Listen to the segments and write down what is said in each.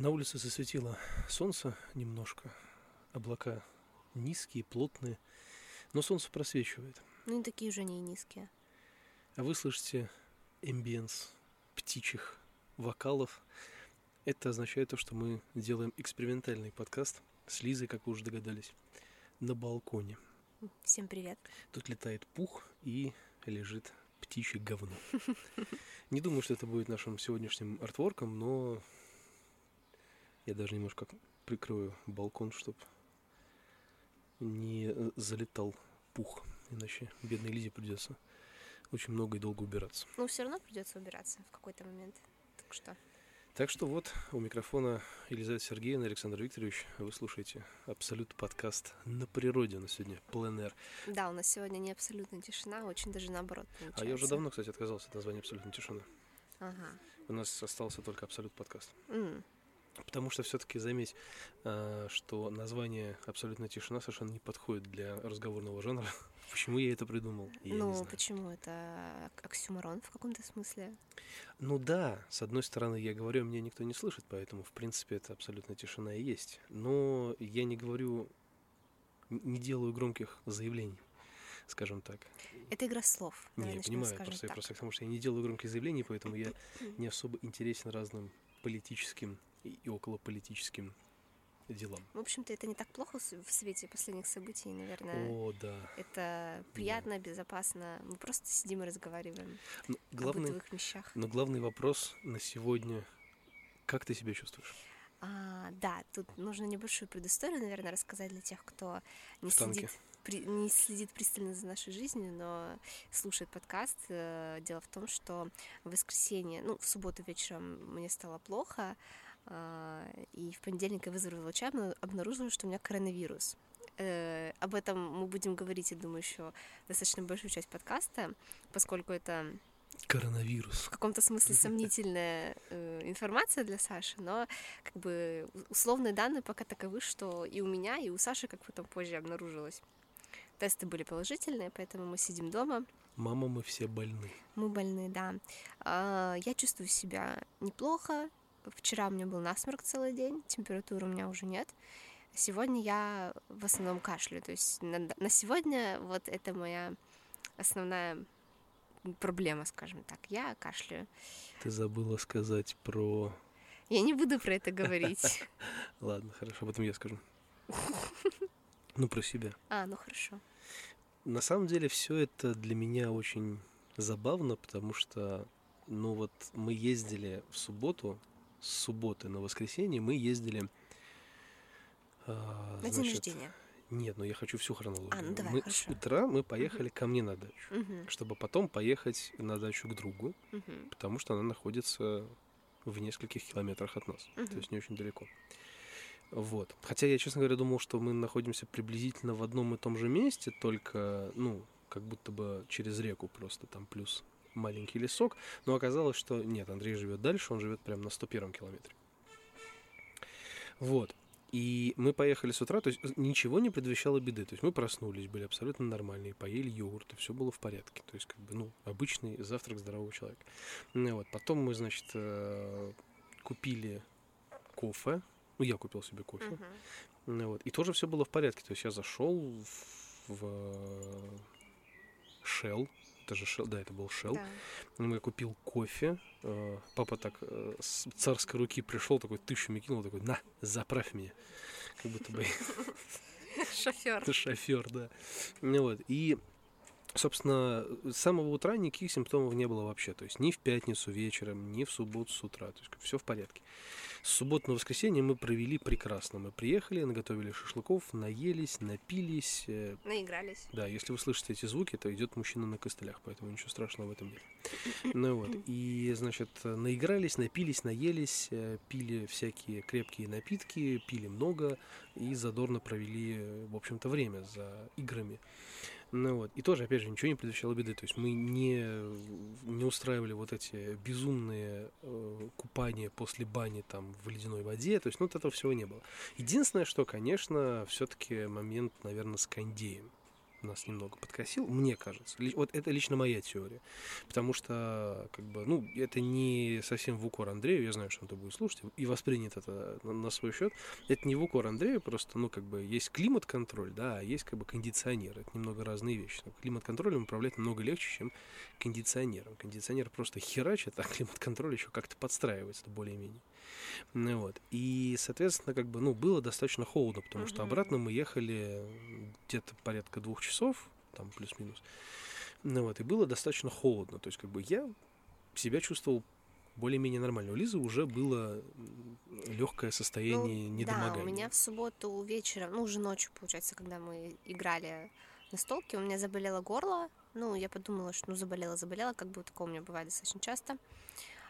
На улице засветило солнце немножко, облака низкие, плотные, но солнце просвечивает. Ну такие уже не низкие. А вы слышите эмбиенс птичьих вокалов. Это означает то, что мы делаем экспериментальный подкаст с Лизой, как вы уже догадались, на балконе. Всем привет. Тут летает пух и лежит птичье говно. Не думаю, что это будет нашим сегодняшним артворком, но я даже немножко прикрою балкон, чтобы не залетал пух. Иначе бедной Лизе придется очень много и долго убираться. Ну, все равно придется убираться в какой-то момент. Так что. Так что вот у микрофона Елизавета Сергеевна, Александр Викторович. Вы слушаете Абсолют подкаст на природе на сегодня, пленэр. Да, у нас сегодня не абсолютная тишина, очень даже наоборот получается. А я уже давно, кстати, отказался от названия Абсолютная тишина. Ага. У нас остался только Абсолют подкаст. М. Потому что все-таки заметь, а, что название «Абсолютная тишина» совершенно не подходит для разговорного жанра. Почему я это придумал? Я не ну, почему? Это оксюморон в каком-то смысле. Ну да, с одной стороны, я говорю, меня никто не слышит, поэтому, в принципе, это абсолютная тишина и есть. Но я не говорю, не делаю громких заявлений, скажем так. Это игра слов. Не, я понимаю, просто, я так. просто потому что я не делаю громких заявлений, поэтому я не особо интересен разным политическим и, и околополитическим делам. В общем-то, это не так плохо в свете последних событий, наверное. О, да. Это приятно, безопасно. Мы просто сидим и разговариваем Ну, о главный, бытовых вещах. но главный вопрос на сегодня, как ты себя чувствуешь? А, да, тут нужно небольшую предысторию, наверное, рассказать для тех, кто не следит, при- не следит пристально за нашей жизнью, но слушает подкаст. Э, Дело в том, что в воскресенье, ну, в субботу вечером мне стало плохо, и в понедельник я выздоровела врача, обна- обнаружила, что у меня коронавирус. Э, Об этом мы будем говорить, я думаю, еще достаточно большую часть подкаста, поскольку это Коронавирус. в каком-то смысле сомнительная э, информация для Саши, но как бы условные данные пока таковы, что и у меня, и у Саши, как потом позже обнаружилось, тесты были положительные, поэтому мы сидим дома. Мама, мы все больны. Мы больны, да. А, Я чувствую себя неплохо. Вчера у меня был насморк целый день, температуры у меня уже нет. Сегодня я в основном кашляю. То есть на, на сегодня вот это моя основная проблема, скажем так. Я кашляю. Ты забыла сказать про... Я не буду про это говорить. Ладно, хорошо, потом я скажу. Ну, про себя. А, ну хорошо. На самом деле все это для меня очень забавно, потому что, ну вот, мы ездили в субботу, с субботы на воскресенье мы ездили... а, На день значит, рождения. Нет, но я хочу всю хронологию. А, ну давай, мы хорошо. с утра мы поехали ко мне на дачу, Мгм, чтобы потом поехать на дачу к другу, мгм. потому что она находится в нескольких километрах от нас, то Мгм. есть не очень далеко. Вот. Хотя я, честно говоря, думал, что мы находимся приблизительно в одном и том же месте, только, ну, как будто бы через реку просто, там плюс маленький лесок. Но оказалось, что нет, Андрей живет дальше, он живет прямо на 101 километре. Вот. И мы поехали с утра, то есть ничего не предвещало беды. То есть мы проснулись, были абсолютно нормальные, поели йогурт, и все было в порядке. То есть, как бы, ну, обычный завтрак здорового человека. Ну, вот. Потом мы, значит, э, купили кофе. Ну, я купил себе кофе. Мгм. Ну, вот. И тоже все было в порядке. То есть я зашел в, в э, Shell. Это же Shell, да, это был Shell. Да. Ну, Я купил кофе. э, Папа так э, с царской руки пришел, такой тысячами кинул, такой, на, заправь меня. Как будто бы Шофер. шофер, да. Ну вот. И, собственно, с самого утра никаких симптомов не было вообще. То есть ни в пятницу вечером, ни в субботу с утра. То есть все в порядке. С субботы на воскресенье мы провели прекрасно. Мы приехали, наготовили шашлыков, наелись, напились. э, Наигрались. Да, если вы слышите эти звуки, то идет мужчина на костылях, поэтому ничего страшного в этом нет. Ну вот, и, значит, наигрались, напились, наелись, э, пили всякие крепкие напитки, пили много и задорно провели, э, в общем-то, время за играми. Ну вот, и тоже, опять же, ничего не предвещало беды, то есть мы не, не устраивали вот эти безумные э, купания после бани там в ледяной воде, то есть, ну, вот этого всего не было. Единственное, что, конечно, все-таки момент, наверное, с кондеем. Нас немного подкосил, мне кажется. Вот это лично моя теория. Потому что, как бы, ну, это не совсем в укор Андрею, я знаю, что он это будет слушать, и воспринят это на, на свой счет. Это не в укор Андрею, просто, ну, как бы, есть климат-контроль, да, а есть, как бы, кондиционер. Это немного разные вещи. Климат-контролем управлять намного легче, чем кондиционером. Кондиционер просто херачит, а климат-контроль еще как-то подстраивается более-менее. Ну, вот. И, соответственно, как бы, ну, было достаточно холодно, потому что обратно мы ехали где-то порядка двух часов, там плюс-минус. Ну, вот, и было достаточно холодно. То есть, как бы, я себя чувствовал более-менее нормально. У Лизы уже было легкое состояние ну, недомогания. Да, у меня в субботу вечером, ну, уже ночью, получается, когда мы играли на столке, у меня заболело горло. Ну, я подумала, что ну заболела, заболела, как бы такое у меня бывает достаточно часто.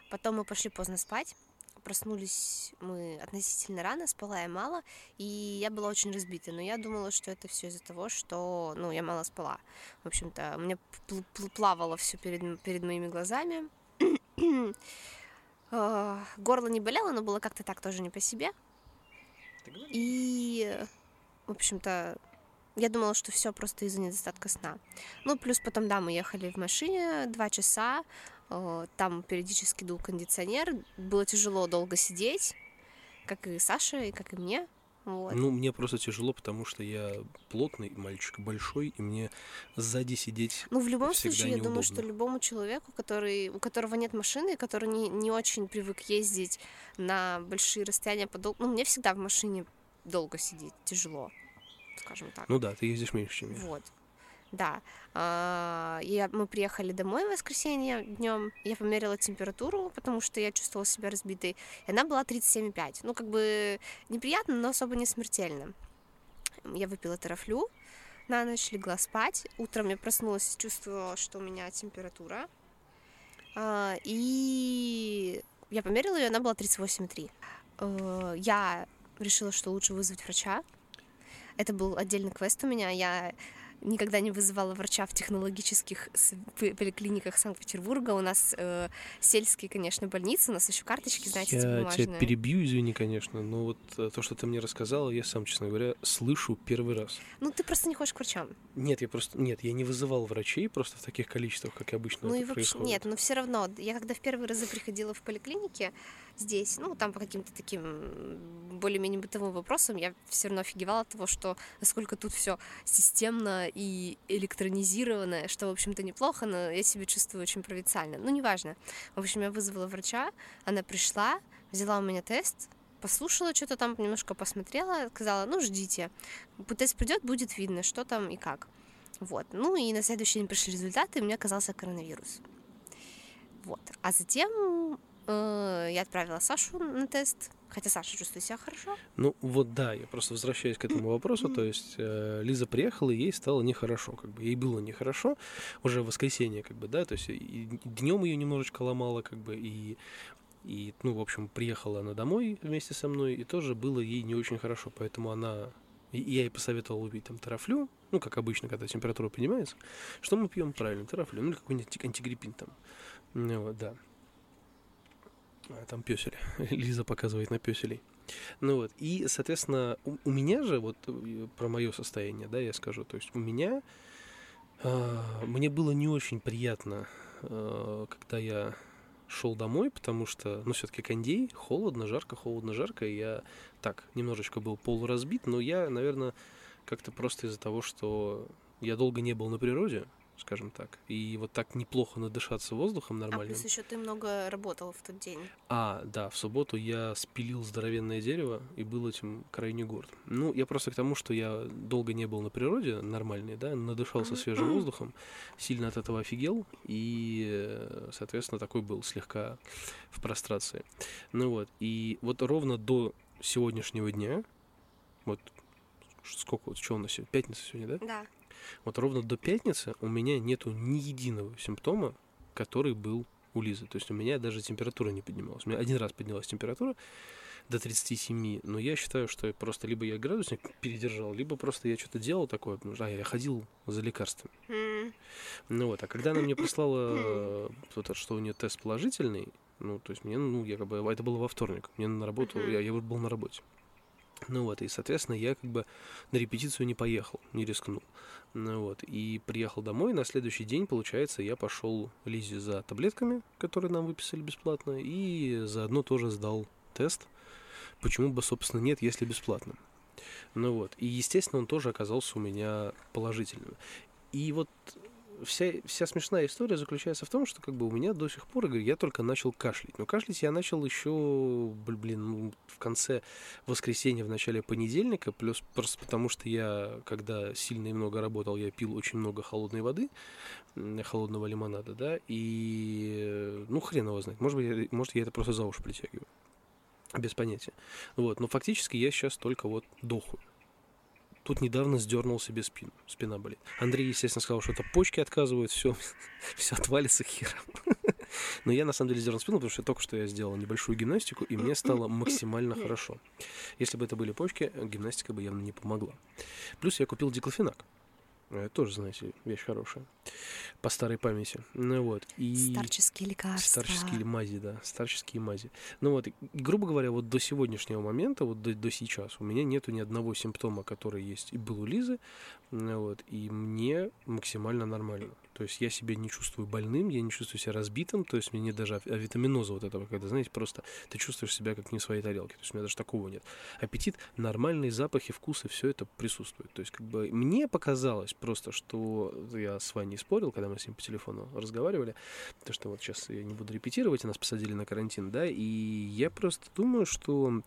Потом мы пошли поздно спать проснулись мы относительно рано, спала я мало, и я была очень разбита. Но я думала, что это все из-за того, что, ну, я мало спала. В общем-то, у меня плавало все перед, перед моими глазами. А, горло не болело, но было как-то так тоже не по себе. И, в общем-то, я думала, что все просто из-за недостатка сна. Ну, плюс потом, да, мы ехали в машине два часа, там периодически дул кондиционер, было тяжело долго сидеть, как и Саше, и как и мне. Вот. Ну, мне просто тяжело, потому что я плотный мальчик, большой, и мне сзади сидеть. Ну, в любом случае, неудобно. я думаю, что любому человеку, который, у которого нет машины, который не, не очень привык ездить на большие расстояния подол... Ну, мне всегда в машине долго сидеть тяжело, скажем так. Ну да, ты ездишь меньше, чем я. Вот. Да. А, я, мы приехали домой в воскресенье днем. Я померила температуру, потому что я чувствовала себя разбитой. И она была 37,5. Ну, как бы неприятно, но особо не смертельно. Я выпила терафлю на ночь, легла спать. Утром я проснулась чувствовала, что у меня температура. А, и я померила ее, она была 38,3. А, я решила, что лучше вызвать врача. Это был отдельный квест у меня. Я никогда не вызывала врача в технологических поликлиниках Санкт-Петербурга. У нас э, сельские, конечно, больницы, у нас еще карточки, знаете, я бумажные. тебя перебью, извини, конечно, но вот э, то, что ты мне рассказала, я сам, честно говоря, слышу первый раз. Ну, ты просто не хочешь к врачам. Нет, я просто... Нет, я не вызывал врачей просто в таких количествах, как обычно ну, и вообще, происходит. Нет, но все равно, я когда в первый раз приходила в поликлинике здесь, ну, там по каким-то таким более-менее бытовым вопросам, я все равно офигевала от того, что насколько тут все системно и электронизированное, что, в общем-то, неплохо, но я себя чувствую очень провинциально. Ну, неважно. В общем, я вызвала врача, она пришла, взяла у меня тест, послушала что-то там, немножко посмотрела, сказала, ну, ждите. Тест придет, будет видно, что там и как. Вот. Ну, и на следующий день пришли результаты, и у меня оказался коронавирус. Вот. А затем я отправила Сашу на тест, Хотя Саша чувствует себя хорошо. Ну вот да, я просто возвращаюсь к этому вопросу. То есть э, Лиза приехала, и ей стало нехорошо. Как бы ей было нехорошо уже в воскресенье, как бы, да, то есть днем ее немножечко ломало, как бы, и и, ну, в общем, приехала она домой вместе со мной, и тоже было ей не очень хорошо, поэтому она... И я ей посоветовал убить там тарафлю, ну, как обычно, когда температура поднимается. Что мы пьем правильно? Тарафлю, ну, или какой-нибудь антигриппин там. Ну, вот, да. А, там пёсель. Лиза показывает на пёселей. Ну вот, и, соответственно, у, у меня же, вот э, про мое состояние, да, я скажу, то есть у меня, э, мне было не очень приятно, э, когда я шел домой, потому что, ну, все-таки кондей, холодно, жарко, холодно, жарко, и я так, немножечко был полуразбит, но я, наверное, как-то просто из-за того, что я долго не был на природе, скажем так. И вот так неплохо надышаться воздухом нормально. А плюс еще ты много работал в тот день. А, да, в субботу я спилил здоровенное дерево и был этим крайне горд. Ну, я просто к тому, что я долго не был на природе нормальный, да, надышался свежим воздухом, сильно от этого офигел и, соответственно, такой был слегка в прострации. Ну вот, и вот ровно до сегодняшнего дня, вот сколько вот, что у нас сегодня, пятница сегодня, да? Да. Вот ровно до пятницы у меня нету ни единого симптома, который был у Лизы. То есть у меня даже температура не поднималась. У меня один раз поднялась температура до 37, но я считаю, что просто либо я градусник передержал, либо просто я что-то делал такое, потому что а, я ходил за лекарствами. Mm. Ну вот, а когда она мне прислала, mm. что у нее тест положительный, ну, то есть мне, ну, я как бы, это было во вторник, мне на работу, mm-hmm. я, я был на работе. Ну вот, и, соответственно, я как бы на репетицию не поехал, не рискнул. Ну, вот, и приехал домой, на следующий день, получается, я пошел Лизе за таблетками, которые нам выписали бесплатно, и заодно тоже сдал тест. Почему бы, собственно, нет, если бесплатно? Ну вот, и, естественно, он тоже оказался у меня положительным. И вот вся, вся смешная история заключается в том, что как бы у меня до сих пор, говорю, я только начал кашлять. Но кашлять я начал еще, блин, ну, в конце воскресенья, в начале понедельника, плюс просто потому, что я, когда сильно и много работал, я пил очень много холодной воды, холодного лимонада, да, и, ну, хрен его знает, может быть, может, я это просто за уши притягиваю. Без понятия. Вот, но фактически я сейчас только вот дохую. Тут недавно сдернул себе спину. Спина болит. Андрей, естественно, сказал, что это почки отказывают, все, все отвалится хером. Но я на самом деле сдернул спину, потому что только что я сделал небольшую гимнастику, и мне стало максимально хорошо. Если бы это были почки, гимнастика бы явно не помогла. Плюс я купил диклофенак. Это тоже, знаете, вещь хорошая. По старой памяти. Ну вот. И... Старческие лекарства. Старческие мази, да. Старческие мази. Ну вот, грубо говоря, вот до сегодняшнего момента, вот до, до сейчас, у меня нету ни одного симптома, который есть и был у Лизы. Ну вот. И мне максимально нормально. То есть я себя не чувствую больным, я не чувствую себя разбитым, то есть мне нет даже авитаминоза вот этого, когда, знаете, просто ты чувствуешь себя как не в своей тарелке. То есть у меня даже такого нет. Аппетит, нормальные запахи, вкусы, все это присутствует. То есть как бы мне показалось просто, что я с Ваней спорил, когда мы с ним по телефону разговаривали, то что вот сейчас я не буду репетировать, нас посадили на карантин, да, и я просто думаю, что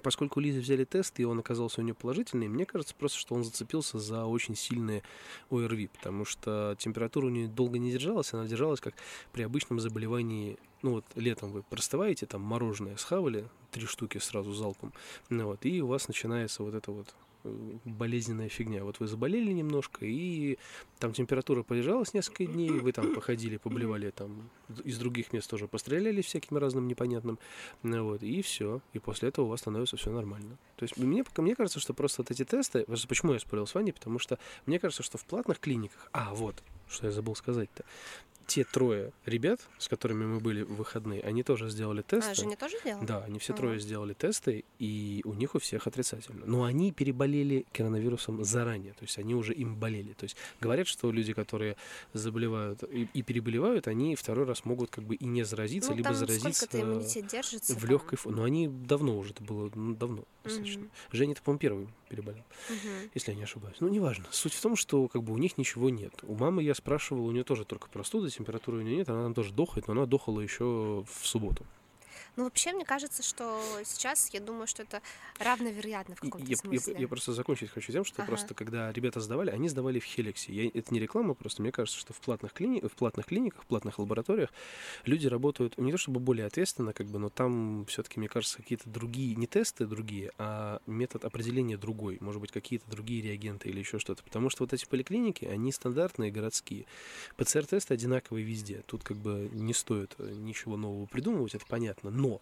Поскольку Лизы взяли тест, и он оказался у нее положительный, мне кажется просто, что он зацепился за очень сильные ОРВИ, потому что температура у нее долго не держалась, она держалась как при обычном заболевании. Ну вот летом вы простываете, там мороженое схавали, три штуки сразу залпом, ну вот, и у вас начинается вот это вот болезненная фигня. Вот вы заболели немножко, и там температура полежалась несколько дней, вы там походили, поблевали там из других мест тоже постреляли всяким разным непонятным, ну вот, и все. И после этого у вас становится все нормально. То есть мне, мне кажется, что просто вот эти тесты, почему я спорил с Ваней, потому что мне кажется, что в платных клиниках, а, вот, что я забыл сказать-то, те трое ребят, с которыми мы были в выходные, они тоже сделали тесты. А, Женя тоже сделала? Да, они все трое сделали тесты, и у них у всех отрицательно. Но они переболели коронавирусом заранее, то есть они уже им болели. То есть говорят, что люди, которые заболевают и, и переболевают, они второй раз могут как бы и не заразиться, ну, либо заразиться в там? легкой форме. Но они давно уже, это было ну, давно достаточно. Угу. Женя, это, по-моему, первый переболел, угу. если я не ошибаюсь. Ну, неважно. Суть в том, что как бы у них ничего нет. У мамы я спрашивал, у нее тоже только простуда, температуры у нее нет, она там тоже дохает, но она дохала еще в субботу. Ну, вообще, мне кажется, что сейчас, я думаю, что это равновероятно в каком-то я, смысле. Я, я просто закончить хочу тем, что ага. просто когда ребята сдавали, они сдавали в Хелексе. Я, это не реклама, просто мне кажется, что в платных, клини, в платных клиниках, в платных лабораториях люди работают не то чтобы более ответственно, как бы, но там все-таки, мне кажется, какие-то другие, не тесты другие, а метод определения другой. Может быть, какие-то другие реагенты или еще что-то. Потому что вот эти поликлиники, они стандартные, городские. ПЦР-тесты одинаковые везде. Тут как бы не стоит ничего нового придумывать, это понятно но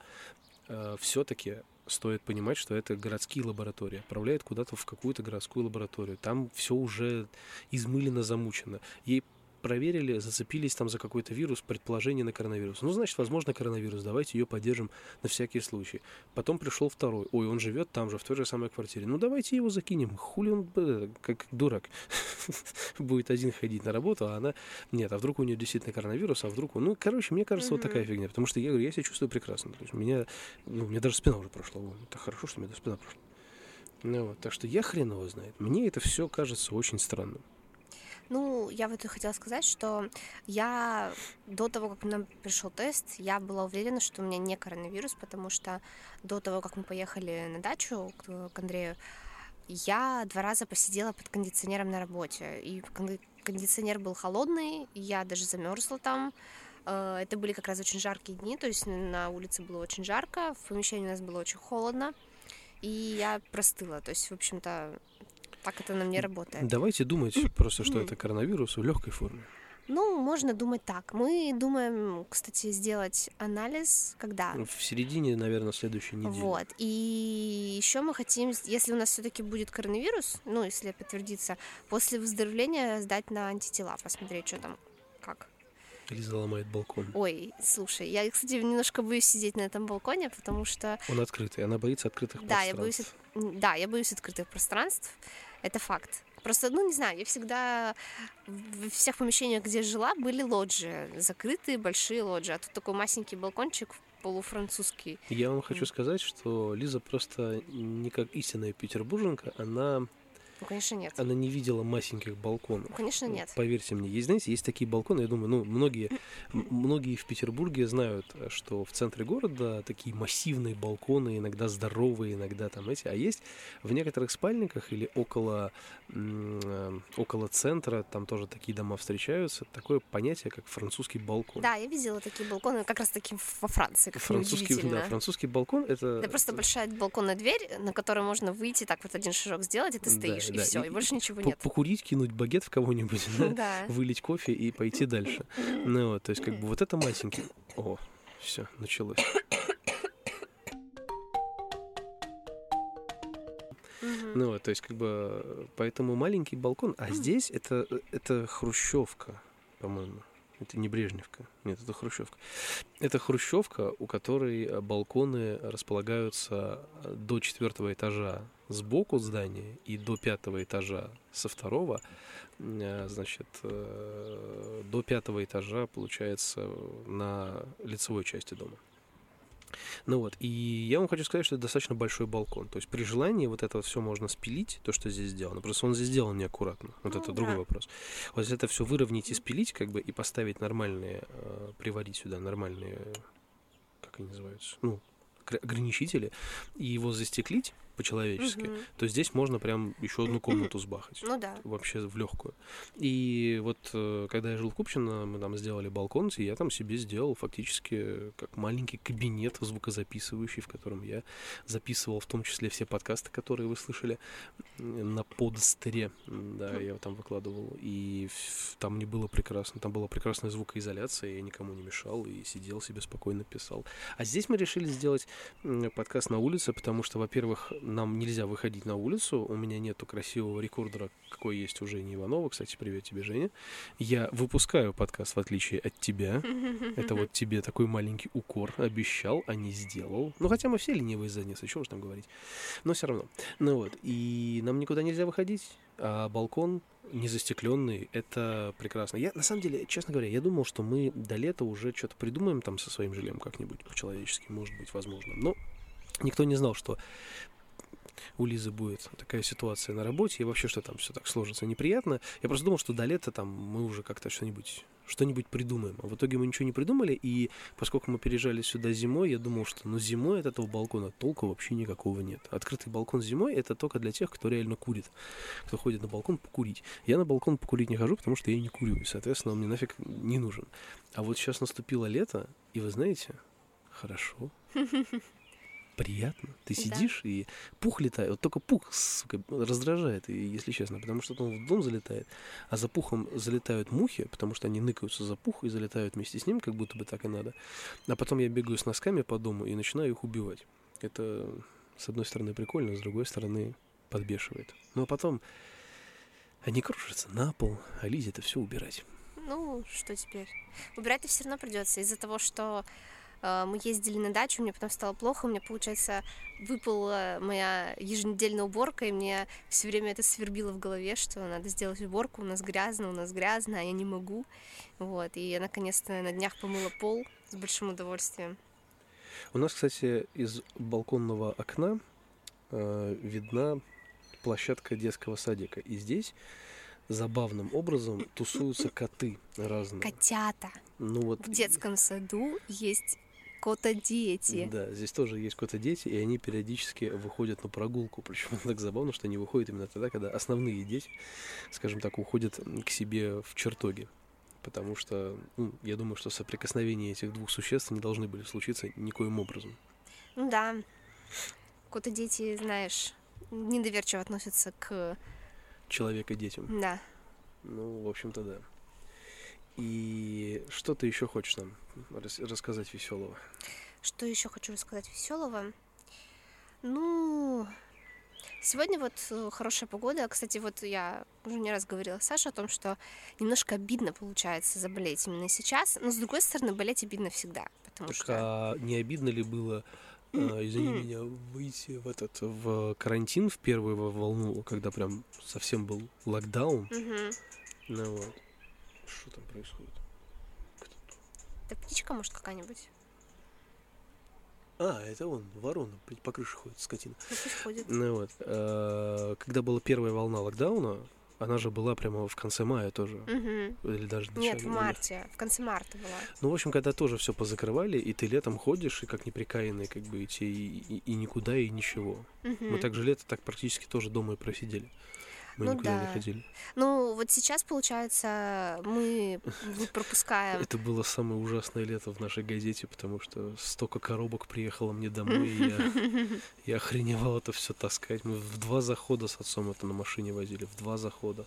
э, все-таки стоит понимать, что это городские лаборатории. Отправляют куда-то в какую-то городскую лабораторию. Там все уже измылено, замучено. Ей проверили, зацепились там за какой-то вирус, предположение на коронавирус. Ну, значит, возможно, коронавирус, давайте ее поддержим на всякий случай. Потом пришел второй. Ой, он живет там же, в той же самой квартире. Ну, давайте его закинем. Хули он, как дурак, будет один ходить на работу, а она... Нет, а вдруг у нее действительно коронавирус, а вдруг... Ну, короче, мне кажется, вот такая фигня. Потому что я говорю, я себя чувствую прекрасно. То есть у меня... Ну, у меня даже спина уже прошла. Это хорошо, что у меня даже спина прошла. Ну, вот. Так что я хрен его знает. Мне это все кажется очень странным. Ну, я вот и хотела сказать, что я до того, как нам пришел тест, я была уверена, что у меня не коронавирус, потому что до того, как мы поехали на дачу к, к Андрею, я два раза посидела под кондиционером на работе. И кондиционер был холодный, я даже замерзла там. Э, это были как раз очень жаркие дни, то есть на улице было очень жарко, в помещении у нас было очень холодно, и я простыла. То есть, в общем-то, так это нам не работает. Давайте думать просто, что это коронавирус в легкой форме. Ну, можно думать так. Мы думаем, кстати, сделать анализ, когда? В середине, наверное, следующей недели. Вот. И еще мы хотим, если у нас все-таки будет коронавирус, ну, если подтвердится, после выздоровления сдать на антитела, посмотреть, что там, как. Или заломает балкон. Ой, слушай, я, кстати, немножко боюсь сидеть на этом балконе, потому что... Он открытый, она боится открытых да, пространств. Я боюсь, да, я боюсь открытых пространств. Это факт. Просто, ну, не знаю, я всегда в всех помещениях, где жила, были лоджии, закрытые большие лоджии, а тут такой масенький балкончик полуфранцузский. Я вам хочу сказать, что Лиза просто не как истинная петербурженка, она ну, конечно, нет. Она не видела масеньких балконов. Ну, конечно, нет. Поверьте мне, есть, знаете, есть такие балконы, я думаю, ну, многие, многие в Петербурге знают, что в центре города такие массивные балконы, иногда здоровые, иногда там эти, а есть в некоторых спальниках или около, э, около центра, там тоже такие дома встречаются, такое понятие, как французский балкон. Да, я видела такие балконы, как раз таки во Франции, как французский, да, французский балкон это... Это просто большая балконная дверь, на которой можно выйти, так вот один шажок сделать, и ты стоишь и да. все, и, и больше ничего нет. Покурить, кинуть багет в кого-нибудь, да? вылить кофе и пойти дальше. Ну вот, то есть как бы вот это масенький. О, все, началось. Ну, вот, то есть, как бы, поэтому маленький балкон, а здесь это, это хрущевка, по-моему. Это не Брежневка. Нет, это Хрущевка. Это Хрущевка, у которой балконы располагаются до четвертого этажа сбоку здания и до пятого этажа со второго, э, значит, э, до пятого этажа, получается, на лицевой части дома. Ну вот, и я вам хочу сказать, что это достаточно большой балкон. То есть при желании вот это все можно спилить, то, что здесь сделано. Просто он здесь сделан неаккуратно. Вот ну, это да. другой вопрос. Вот если это все выровнять и спилить, как бы, и поставить нормальные, э, приварить сюда нормальные, как они называются, ну, ограничители, и его застеклить, по-человечески, угу. то здесь можно прям еще одну комнату сбахать. Ну да. Вообще в легкую. И вот э, когда я жил в Купчино, мы там сделали балкон, и я там себе сделал фактически как маленький кабинет звукозаписывающий, в котором я записывал в том числе все подкасты, которые вы слышали на подстере. Да, я там выкладывал. И там не было прекрасно. Там была прекрасная звукоизоляция, я никому не мешал и сидел себе спокойно писал. А здесь мы решили сделать подкаст на улице, потому что, во-первых, нам нельзя выходить на улицу. У меня нету красивого рекордера, какой есть у Жени Иванова. Кстати, привет тебе, Женя. Я выпускаю подкаст, в отличие от тебя. Это вот тебе такой маленький укор. Обещал, а не сделал. Ну, хотя мы все ленивые задницы, чего уж там говорить. Но все равно. Ну вот. И нам никуда нельзя выходить. А балкон незастекленный, это прекрасно. Я, на самом деле, честно говоря, я думал, что мы до лета уже что-то придумаем там со своим жильем как-нибудь по-человечески, может быть, возможно. Но никто не знал, что у Лизы будет такая ситуация на работе, и вообще, что там все так сложится неприятно. Я просто думал, что до лета там мы уже как-то что-нибудь что-нибудь придумаем. А в итоге мы ничего не придумали, и поскольку мы переезжали сюда зимой, я думал, что ну зимой от этого балкона толку вообще никакого нет. Открытый балкон зимой это только для тех, кто реально курит, кто ходит на балкон покурить. Я на балкон покурить не хожу, потому что я не курю, и, соответственно, он мне нафиг не нужен. А вот сейчас наступило лето, и вы знаете, хорошо. приятно. Ты сидишь, да. и пух летает. Вот только пух, сука, раздражает, и, если честно, потому что он в дом залетает, а за пухом залетают мухи, потому что они ныкаются за пух и залетают вместе с ним, как будто бы так и надо. А потом я бегаю с носками по дому и начинаю их убивать. Это, с одной стороны, прикольно, с другой стороны, подбешивает. Ну, а потом они кружатся на пол, а Лизе это все убирать. Ну, что теперь? Убирать-то все равно придется из-за того, что мы ездили на дачу, мне потом стало плохо, у меня, получается, выпала моя еженедельная уборка, и мне все время это свербило в голове, что надо сделать уборку, у нас грязно, у нас грязно, а я не могу. Вот, и я наконец-то на днях помыла пол с большим удовольствием. У нас, кстати, из балконного окна э, видна площадка детского садика. И здесь забавным образом тусуются коты разные. Котята. Ну вот. В детском саду есть кота-дети. Да, здесь тоже есть кота-дети, и они периодически выходят на прогулку. Причем так забавно, что они выходят именно тогда, когда основные дети, скажем так, уходят к себе в чертоги. Потому что, ну, я думаю, что соприкосновение этих двух существ не должны были случиться никоим образом. Ну да. Коты-дети, знаешь, недоверчиво относятся к... Человека детям. Да. Ну, в общем-то, да. И что ты еще хочешь нам рассказать веселого? Что еще хочу рассказать веселого? Ну, сегодня вот э, хорошая погода. Кстати, вот я уже не раз говорила Саше о том, что немножко обидно получается заболеть именно сейчас. Но с другой стороны, болеть обидно всегда. Потому так что... а не обидно ли было а, извини меня, выйти в этот в карантин в первую волну, когда прям совсем был локдаун. Ну вот. Что там происходит? Это птичка, может, какая-нибудь? А, это он, ворона, по крыше ходит, скотина. Ну, ходит. Ну вот. А, когда была первая волна локдауна, она же была прямо в конце мая тоже. Угу. Или даже начале. Нет, в марте. В конце марта была. Ну, в общем, когда тоже все позакрывали, и ты летом ходишь, и как неприкаянный, как бы идти, и, и, и никуда, и ничего. Угу. Мы также лето так практически тоже дома и просидели. Мы ну, никуда да. не ходили. Ну, вот сейчас, получается, мы пропускаем... Это было самое ужасное лето в нашей газете, потому что столько коробок приехало мне домой, и я, я охреневал это все таскать. Мы в два захода с отцом это на машине возили, в два захода.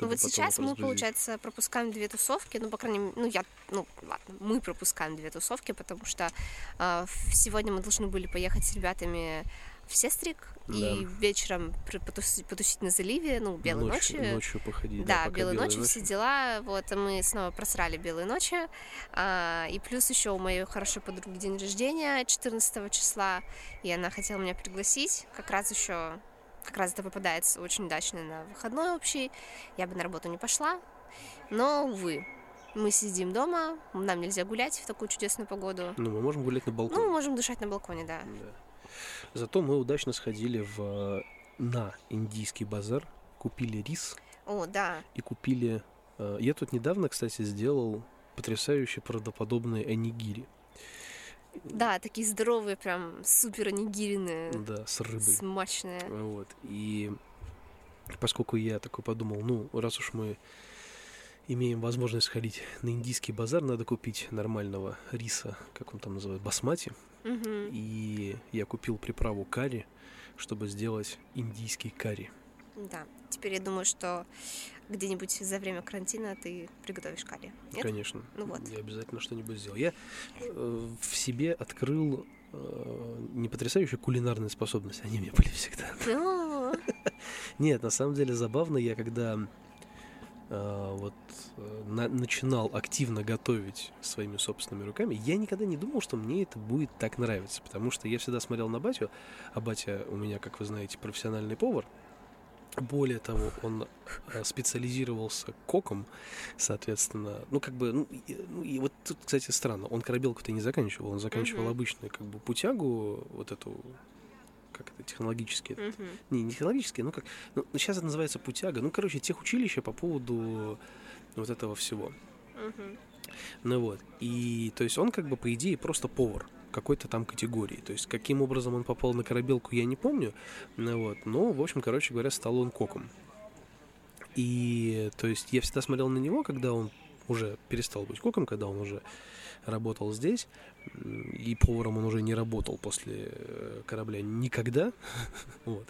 Ну вот сейчас мы, получается, пропускаем две тусовки, ну, по крайней мере, ну, я, ну, ладно, мы пропускаем две тусовки, потому что э, сегодня мы должны были поехать с ребятами в Сестрик да. и вечером потусить, потусить на заливе, ну, белой ночью. Ночи. Ночью походить. Да, да белой ночи, все дела. Вот, мы снова просрали белые ночи. А, и плюс еще у моей хорошей подруги день рождения 14 числа, и она хотела меня пригласить. Как раз еще, как раз это попадается очень удачно на выходной общий. Я бы на работу не пошла. Но, увы, мы сидим дома, нам нельзя гулять в такую чудесную погоду. Ну, мы можем гулять на балконе. Ну, мы можем дышать на балконе, да. да. Зато мы удачно сходили в, на индийский базар, купили рис. О, да. И купили... Э, я тут недавно, кстати, сделал потрясающие правдоподобные анигири. Да, такие здоровые, прям супер анигириные. Да, с рыбой. Смачные. Вот. И поскольку я такой подумал, ну, раз уж мы имеем возможность сходить на индийский базар, надо купить нормального риса, как он там называет, басмати. Угу. И я купил приправу карри, чтобы сделать индийский карри. Да. Теперь я думаю, что где-нибудь за время карантина ты приготовишь карри. Нет? Конечно. Ну вот. Я обязательно что-нибудь сделаю. Я э, в себе открыл э, не потрясающую кулинарную способность, они у меня были всегда. Нет, на самом деле забавно, я когда вот э, на, начинал активно готовить своими собственными руками, я никогда не думал, что мне это будет так нравиться, потому что я всегда смотрел на батю, а батя у меня, как вы знаете, профессиональный повар. Более того, он э, специализировался коком, соответственно, ну как бы, ну и, ну, и вот тут, кстати, странно, он корабелку-то не заканчивал, он заканчивал mm-hmm. обычную как бы путягу, вот эту как это технологически, uh-huh. не, не технологически, ну как, ну, сейчас это называется путяга, ну короче тех училища по поводу вот этого всего. Uh-huh. Ну вот и то есть он как бы по идее просто повар какой-то там категории. То есть каким образом он попал на корабелку, я не помню. Ну, вот. Но, в общем, короче говоря, стал он коком. И, то есть, я всегда смотрел на него, когда он уже перестал быть коком, когда он уже работал здесь, и поваром он уже не работал после э, корабля никогда. вот.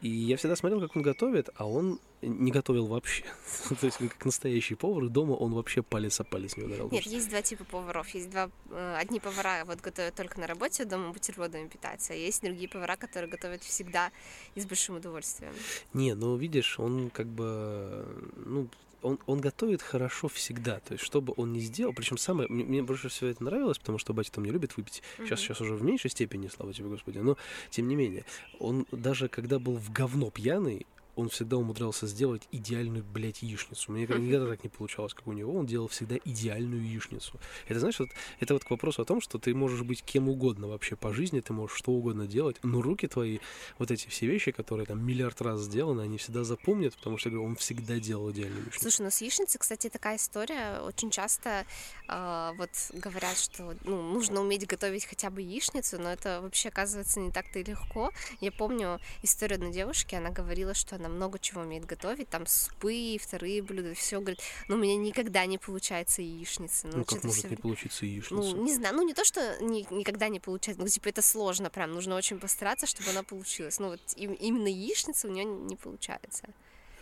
И я всегда смотрел, как он готовит, а он не готовил вообще. То есть как настоящий повар, дома он вообще палец о палец не ударил. Нет, есть два типа поваров. Есть два... Э, одни повара вот готовят только на работе, дома бутербродами питаться, а есть другие повара, которые готовят всегда и с большим удовольствием. Не, ну видишь, он как бы... Ну, он, он готовит хорошо всегда. То есть, что бы он ни сделал, причем самое, мне, мне больше всего это нравилось, потому что батя там не любит выпить. Сейчас, mm-hmm. сейчас уже в меньшей степени, слава тебе, Господи. Но, тем не менее, он даже когда был в говно пьяный, он всегда умудрялся сделать идеальную, блядь, яичницу. Мне никогда так не получалось, как у него. Он делал всегда идеальную яичницу. Это, знаешь, вот, это вот к вопросу о том, что ты можешь быть кем угодно вообще по жизни, ты можешь что угодно делать, но руки твои, вот эти все вещи, которые там миллиард раз сделаны, они всегда запомнят, потому что он всегда делал идеальную яичницу. Слушай, ну с яичницей, кстати, такая история. Очень часто э, вот говорят, что ну, нужно уметь готовить хотя бы яичницу, но это вообще оказывается не так-то и легко. Я помню историю одной девушки, она говорила, что она много чего умеет готовить, там супы, вторые блюда, все, говорит, но у меня никогда не получается яичница. Ну, ну как может всё... не получиться яичница? Ну, не знаю, ну не то, что ни, никогда не получается, ну, типа, это сложно прям, нужно очень постараться, чтобы она получилась. Ну, вот им, именно яичница у нее не получается.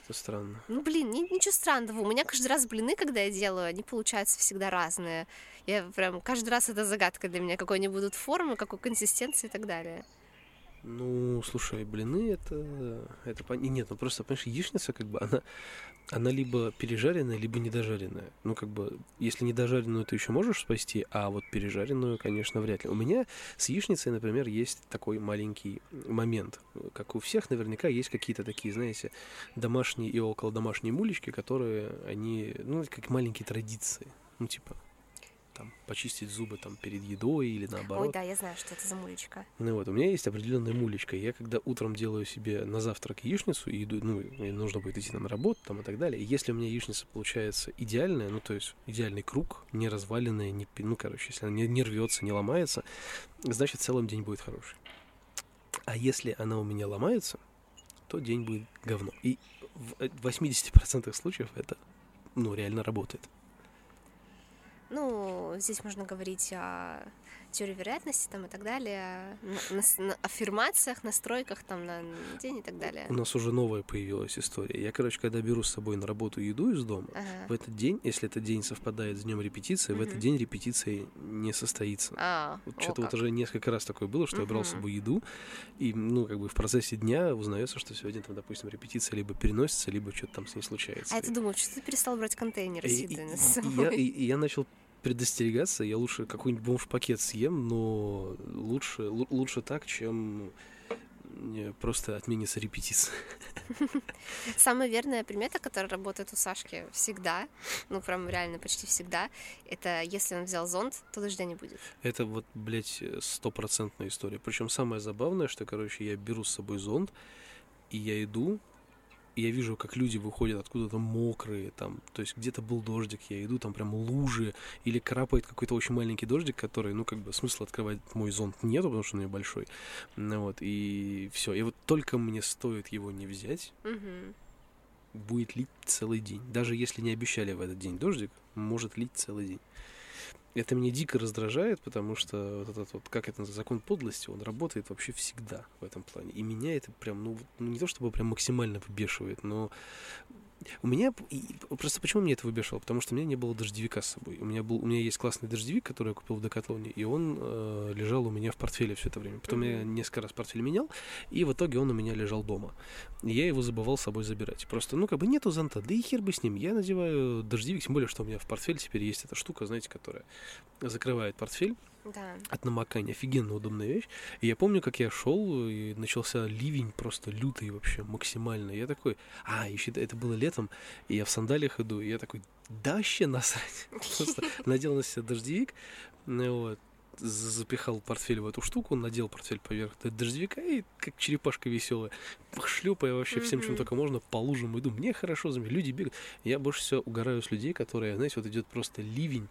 Это странно. Ну, блин, ни, ничего странного. У меня каждый раз блины, когда я делаю, они получаются всегда разные. Я прям каждый раз это загадка для меня, какой они будут формы, какой консистенции и так далее. Ну, слушай, блины это, это и нет, ну просто, понимаешь, яичница, как бы, она, она либо пережаренная, либо недожаренная. Ну, как бы, если недожаренную ты еще можешь спасти, а вот пережаренную, конечно, вряд ли. У меня с яичницей, например, есть такой маленький момент. Как у всех, наверняка, есть какие-то такие, знаете, домашние и около домашние мулечки, которые, они, ну, как маленькие традиции. Ну, типа, там, почистить зубы там перед едой или наоборот. Ой, да, я знаю, что это за мулечка. Ну вот, у меня есть определенная мулечка. Я когда утром делаю себе на завтрак яичницу и иду, ну, мне нужно будет идти там на работу там и так далее. Если у меня яичница получается идеальная, ну, то есть идеальный круг, не разваленная, не, ну, короче, если она не, не рвется, не ломается, значит, в целом день будет хороший. А если она у меня ломается, то день будет говно. И в э, 80% случаев это, ну, реально работает. Ну, здесь можно говорить о теории вероятности там и так далее, на, на- на аффирмациях, настройках там на день и так далее. У нас уже новая появилась история. Я, короче, когда беру с собой на работу еду из дома, Ага. в этот день, если этот день совпадает с днем репетиции, в этот день репетиции не состоится. А, Вот что-то вот уже несколько раз такое было, что я брал с собой еду, и, ну, как бы в процессе дня узнается, что сегодня там, допустим, репетиция либо переносится, либо что-то там с ней случается. А я думаю, что ты перестал брать контейнеры с едой на я, и- и я начал предостерегаться, я лучше какой-нибудь бомж-пакет съем, но лучше, лу- лучше так, чем э, просто отменится репетиция. Самая верная примета, которая работает у Сашки всегда, ну прям реально почти всегда, это если он взял зонт, то дождя не будет. Это вот, блядь, э, стопроцентная история. Причем самое забавное, что, короче, я беру с собой зонт, и я иду, и я вижу, как люди выходят откуда-то мокрые, там, то есть где-то был дождик, я иду, там прям лужи, или крапает какой-то очень маленький дождик, который, ну, как бы, смысла открывать мой зонт нету, потому что он небольшой, ну, вот, и все. И вот только мне стоит его не взять, Мгм. будет лить целый день. Даже если не обещали в этот день дождик, может лить целый день. Это меня дико раздражает, потому что вот этот вот, как это называется, закон подлости, он работает вообще всегда в этом плане. И меня это прям, ну, ну, не то чтобы прям максимально выбешивает, но у меня, просто почему меня это выбешивало? Потому что у меня не было дождевика с собой. У меня был, у меня есть классный дождевик, который я купил в Декатлоне, и он э, лежал у меня в портфеле все это время. Потом я Мгм. несколько раз портфель менял, и в итоге он у меня лежал дома. И я его забывал с собой забирать. Просто, ну, как бы нету зонта, да и хер бы с ним. Я надеваю дождевик, тем более, что у меня в портфеле теперь есть эта штука, знаете, которая закрывает портфель Да. от намокания. Офигенно удобная вещь. И я помню, как я шел, и начался ливень просто лютый вообще, максимально. Я такой, а, еще это было летом, и я в сандалиях иду, и я такой, да вообще насрать. Просто надел на себя дождевик, ну вот, запихал портфель в эту штуку, надел портфель поверх дождевика и как черепашка веселая, шлепая вообще всем, чем только можно, по лужам иду. Мне хорошо, люди бегают. Я больше всего угораю с людей, которые, знаете, вот идет просто ливень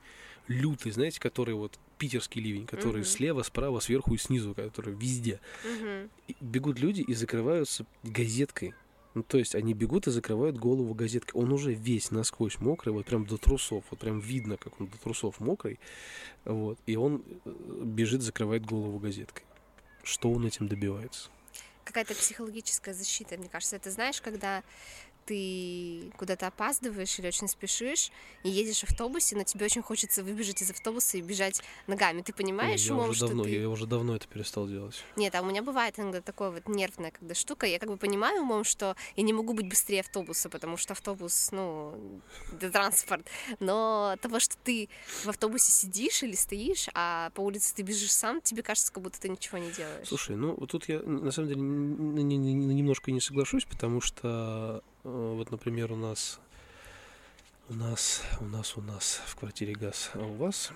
лютый, знаете, который вот питерский ливень, который Мгм. слева, справа, сверху и снизу, который везде. Мгм. И бегут люди и закрываются газеткой. Ну, то есть они бегут и закрывают голову газеткой. Он уже весь насквозь мокрый, вот прям до трусов. Вот прям видно, как он до трусов мокрый. Вот. И он э, бежит, закрывает голову газеткой. Что он этим добивается? Какая-то психологическая защита, мне кажется. Это знаешь, когда ты куда-то опаздываешь или очень спешишь и едешь в автобусе, но тебе очень хочется выбежать из автобуса и бежать ногами. Ты понимаешь, я, умом, уже что давно, ты... я уже давно это перестал делать. Нет, а у меня бывает иногда такое вот нервная когда штука. Я как бы понимаю умом, что я не могу быть быстрее автобуса, потому что автобус, ну, это транспорт. Но того, что ты в автобусе сидишь или стоишь, а по улице ты бежишь сам, тебе кажется, как будто ты ничего не делаешь. Слушай, ну вот тут я на самом деле немножко не соглашусь, потому что вот, например, у нас у нас, у нас, у нас в квартире газ, а у вас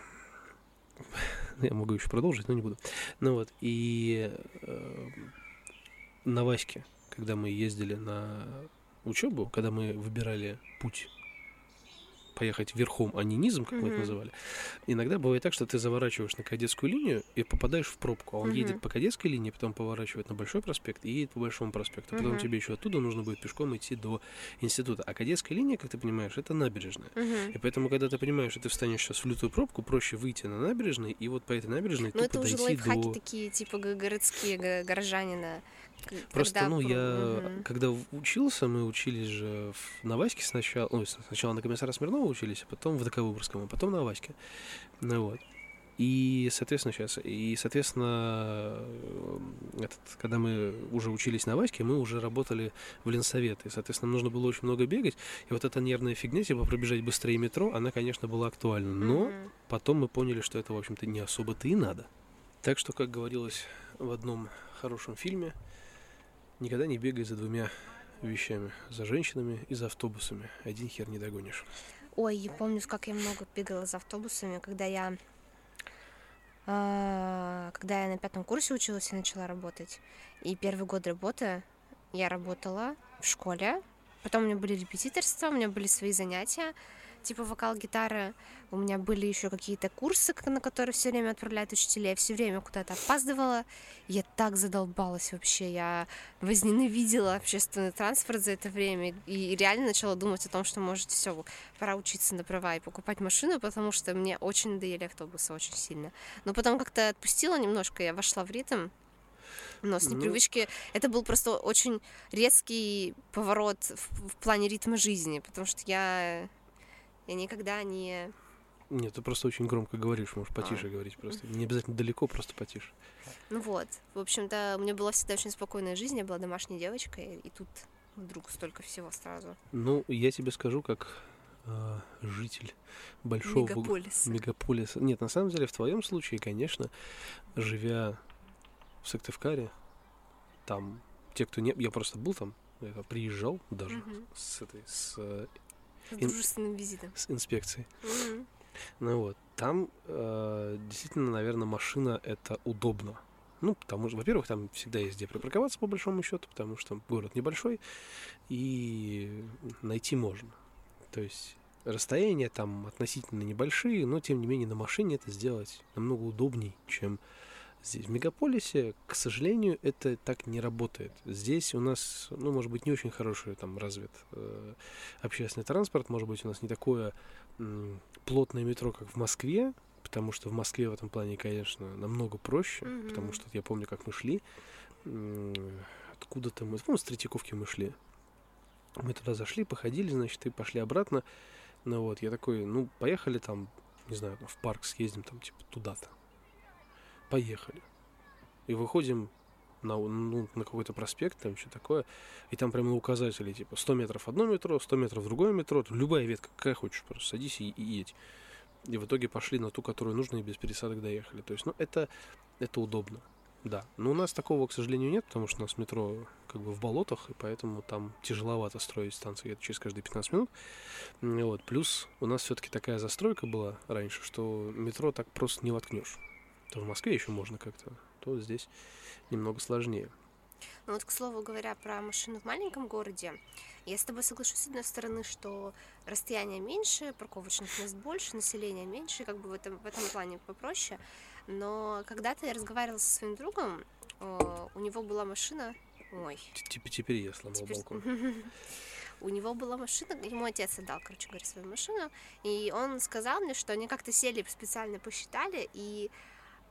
я могу еще продолжить, но не буду. Ну вот, и э, на Ваське, когда мы ездили на учебу, когда мы выбирали путь поехать верхом, а не низом, как мы это называли, иногда бывает так, что ты заворачиваешь на кадетскую линию и попадаешь в пробку, а он Мгм. едет по кадетской линии, потом поворачивает на Большой проспект и едет по Большому проспекту. Потом Мгм. тебе еще оттуда нужно будет пешком идти до института. А кадетская линия, как ты понимаешь, это набережная. Мгм. И поэтому, когда ты понимаешь, что ты встанешь сейчас в лютую пробку, проще выйти на набережной и вот по этой набережной Ну, тупо это уже лайфхаки до... такие, типа городские, горожанина. Просто, когда ну, я, Мгм. когда учился, мы учились же в, на Ваське сначала, ну, сначала на комиссара Смирнова учились, а потом в ДК Выборгском, а потом на Ваське. Ну вот. И, соответственно, сейчас, и, соответственно, э, этот, когда мы уже учились на Ваське, мы уже работали в Ленсовет, и, соответственно, нужно было очень много бегать, и вот эта нервная фигня, типа пробежать быстрее метро, она, конечно, была актуальна, но Мгм. потом мы поняли, что это, в общем-то, не особо-то и надо. Так что, как говорилось в одном хорошем фильме, никогда не бегай за двумя вещами, за женщинами и за автобусами. Один хер не догонишь. Ой, я помню, как я много бегала за автобусами, когда я а, когда я на пятом курсе училась и начала работать. И первый год работы я работала в школе. Потом у меня были репетиторства, у меня были свои занятия, типа вокал, гитара. У меня были еще какие-то курсы, на которые все время отправляют учителя. Я все время куда-то опаздывала. Я так задолбалась вообще. Я возненавидела общественный транспорт за это время и реально начала думать о том, что, может, все, пора учиться на права и покупать машину, потому что мне очень надоели автобусы очень сильно. Но потом как-то отпустила немножко, я вошла в ритм. Но с Ну. непривычки это был просто очень резкий поворот в, в плане ритма жизни, потому что я, я никогда не... Нет, ты просто очень громко говоришь, можешь потише говорить просто. Не обязательно далеко, просто потише. Ну вот, в общем-то, у меня была всегда очень спокойная жизнь, я была домашней девочкой, и тут вдруг столько всего сразу. Ну, я тебе скажу, как а, житель большого Мегаполиса. мегаполиса. Нет, на самом деле, в твоем случае, конечно, живя в Сыктывкаре, там те, кто не... Я просто был там, я приезжал даже Мгм. с этой, с, С ин- дружественным визитом. с инспекцией. Мгм. Ну вот, там э, действительно, наверное, машина это удобно. Ну, потому что, во-первых, там всегда есть где припарковаться, по большому счету, потому что город небольшой, и найти можно. То есть расстояния там относительно небольшие, но тем не менее на машине это сделать намного удобней, чем здесь. В мегаполисе, к сожалению, это так не работает. Здесь у нас, ну, может быть, не очень хороший там развит э, общественный транспорт, может быть, у нас не такое м, плотное метро, как в Москве, потому что в Москве в этом плане, конечно, намного проще, потому Мгм. что я помню, как мы шли, м, откуда-то мы, по-моему, с Третьяковки мы шли. Мы туда зашли, походили, значит, и пошли обратно. Ну вот, я такой, ну, поехали там, не знаю, в парк съездим, там, типа, туда-то. Поехали. И выходим на, ну, на какой-то проспект, там что такое, и там прямо на указателе, типа, 100 метров одно метро, 100 метров другое метро, любая ветка, какая хочешь, просто садись и, и едь. И в итоге пошли на ту, которую нужно, и без пересадок доехали. То есть, ну, это, это удобно, да. Но у нас такого, к сожалению, нет, потому что у нас метро как бы в болотах, и поэтому там тяжеловато строить станцию где-то через каждые 15 минут. Вот. Плюс у нас все-таки такая застройка была раньше, что метро так просто не воткнешь. То в Москве еще можно как-то, то здесь немного сложнее. Ну вот, к слову говоря, про машину в маленьком городе, я с тобой соглашусь, с одной стороны, что расстояние меньше, парковочных мест больше, населения меньше, как бы в этом, в этом плане попроще. Но когда-то я разговаривала со своим другом, у него была машина... Ой, Т- Типа теперь я сломал теперь- балкон. У него была машина, ему отец отдал, короче говоря, свою машину, и он сказал мне, что они как-то сели, специально посчитали, и,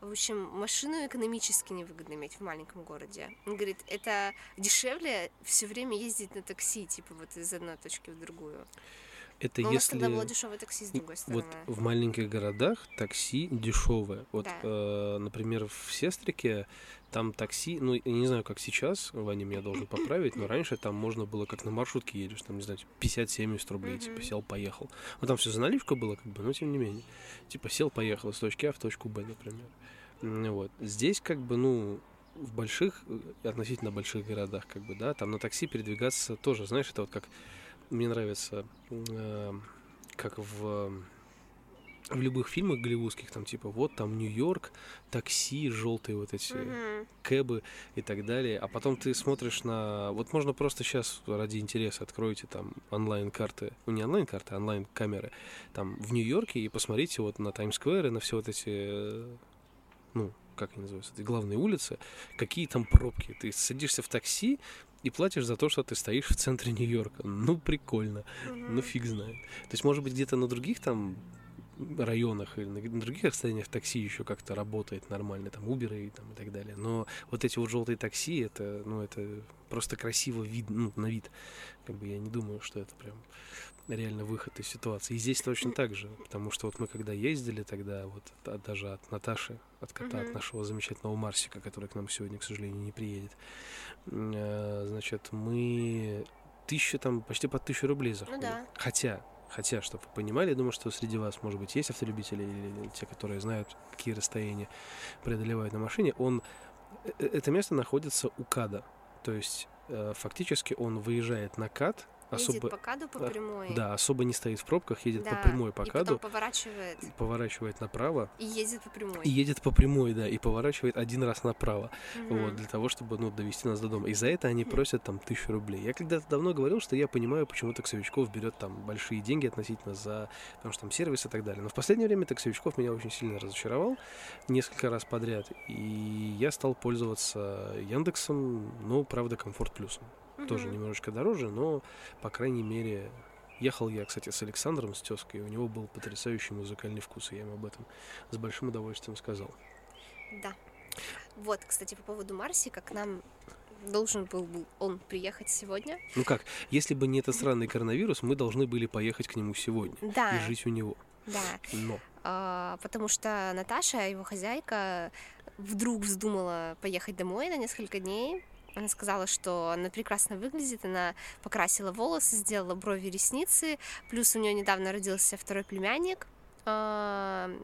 в общем, машину экономически невыгодно иметь в маленьком городе. Он говорит, это дешевле все время ездить на такси, типа вот из одной точки в другую. Это Но у нас если... тогда было дешевое такси, с другой Вот стороны. в маленьких городах такси дешевое. Вот, Да. э, например, в Сестрике там такси, ну, я не знаю, как сейчас, Ваня меня должен поправить, но раньше там можно было, как на маршрутке едешь, там, не знаю, 50-70 рублей, типа, Мгм. сел, поехал. Ну, там все за наливку было, как бы, но тем не менее. Типа, сел, поехал с точки А в точку Б, например. Вот. Здесь, как бы, ну, в больших, э, относительно больших городах, как бы, да, там на такси передвигаться тоже, знаешь, это вот как, мне нравится, э, как в в любых фильмах голливудских, там типа вот там Нью-Йорк, такси, желтые вот эти Мгм. кэбы и так далее, а потом ты смотришь на... Вот можно просто сейчас ради интереса откройте там онлайн-карты, ну не онлайн-карты, а онлайн-камеры там в Нью-Йорке и посмотрите вот на Таймс-сквер и на все вот эти, ну, как они называются, эти главные улицы, какие там пробки. Ты садишься в такси и платишь за то, что ты стоишь в центре Нью-Йорка. Ну, прикольно. Мгм. Ну, фиг знает. То есть, может быть, где-то на других там районах или на на других расстояниях такси еще как-то работает нормально, там Uber и, там, и так далее. Но вот эти вот желтые такси, это, ну, это просто красиво вид, ну, на вид. Как бы я не думаю, что это прям реально выход из ситуации. И здесь точно так же, потому что вот мы когда ездили тогда, вот от- даже от Наташи, от кота, от Мгм. нашего замечательного Марсика, который к нам сегодня, к сожалению, не приедет, э, значит, мы тысяча там, почти по тысячу рублей заходим. да. Хотя, хотя, чтобы вы понимали, я думаю, что среди вас, может быть, есть автолюбители или те, которые знают, какие расстояния преодолевают на машине, он, э, э, это место находится у КАДа, то есть фактически он выезжает на КАД, Едет особо, по каду по э, прямой. да, особо не стоит в пробках, едет Да, по прямой по и КАДу, потом поворачивает поворачивает направо и едет по прямой. и едет по прямой, да, и поворачивает один раз направо, Мгм. вот, для того, чтобы, ну, довести нас до дома. И за это они просят там тысячу рублей. Я когда-то давно говорил, что я понимаю, почему таксовичков берет там большие деньги относительно за, потому что там сервис и так далее. Но в последнее время таксовичков меня очень сильно разочаровал несколько раз подряд, и я стал пользоваться Яндексом, ну, правда, Комфорт Плюсом. Тоже Мгм. немножечко дороже, но, по крайней мере, Ехал я, кстати, с Александром, с тезкой, у него был потрясающий музыкальный вкус, и я ему об этом с большим удовольствием сказал. Да. Вот, кстати, по поводу Марсика, к нам должен был бы он приехать сегодня. Ну как, если бы не этот странный коронавирус, мы должны были поехать к нему сегодня Да, и жить у него. да. Но А, потому что Наташа, его хозяйка, вдруг вздумала поехать домой на несколько дней. Она сказала, что она прекрасно выглядит, она покрасила волосы, сделала брови, ресницы, плюс у нее недавно родился второй племянник,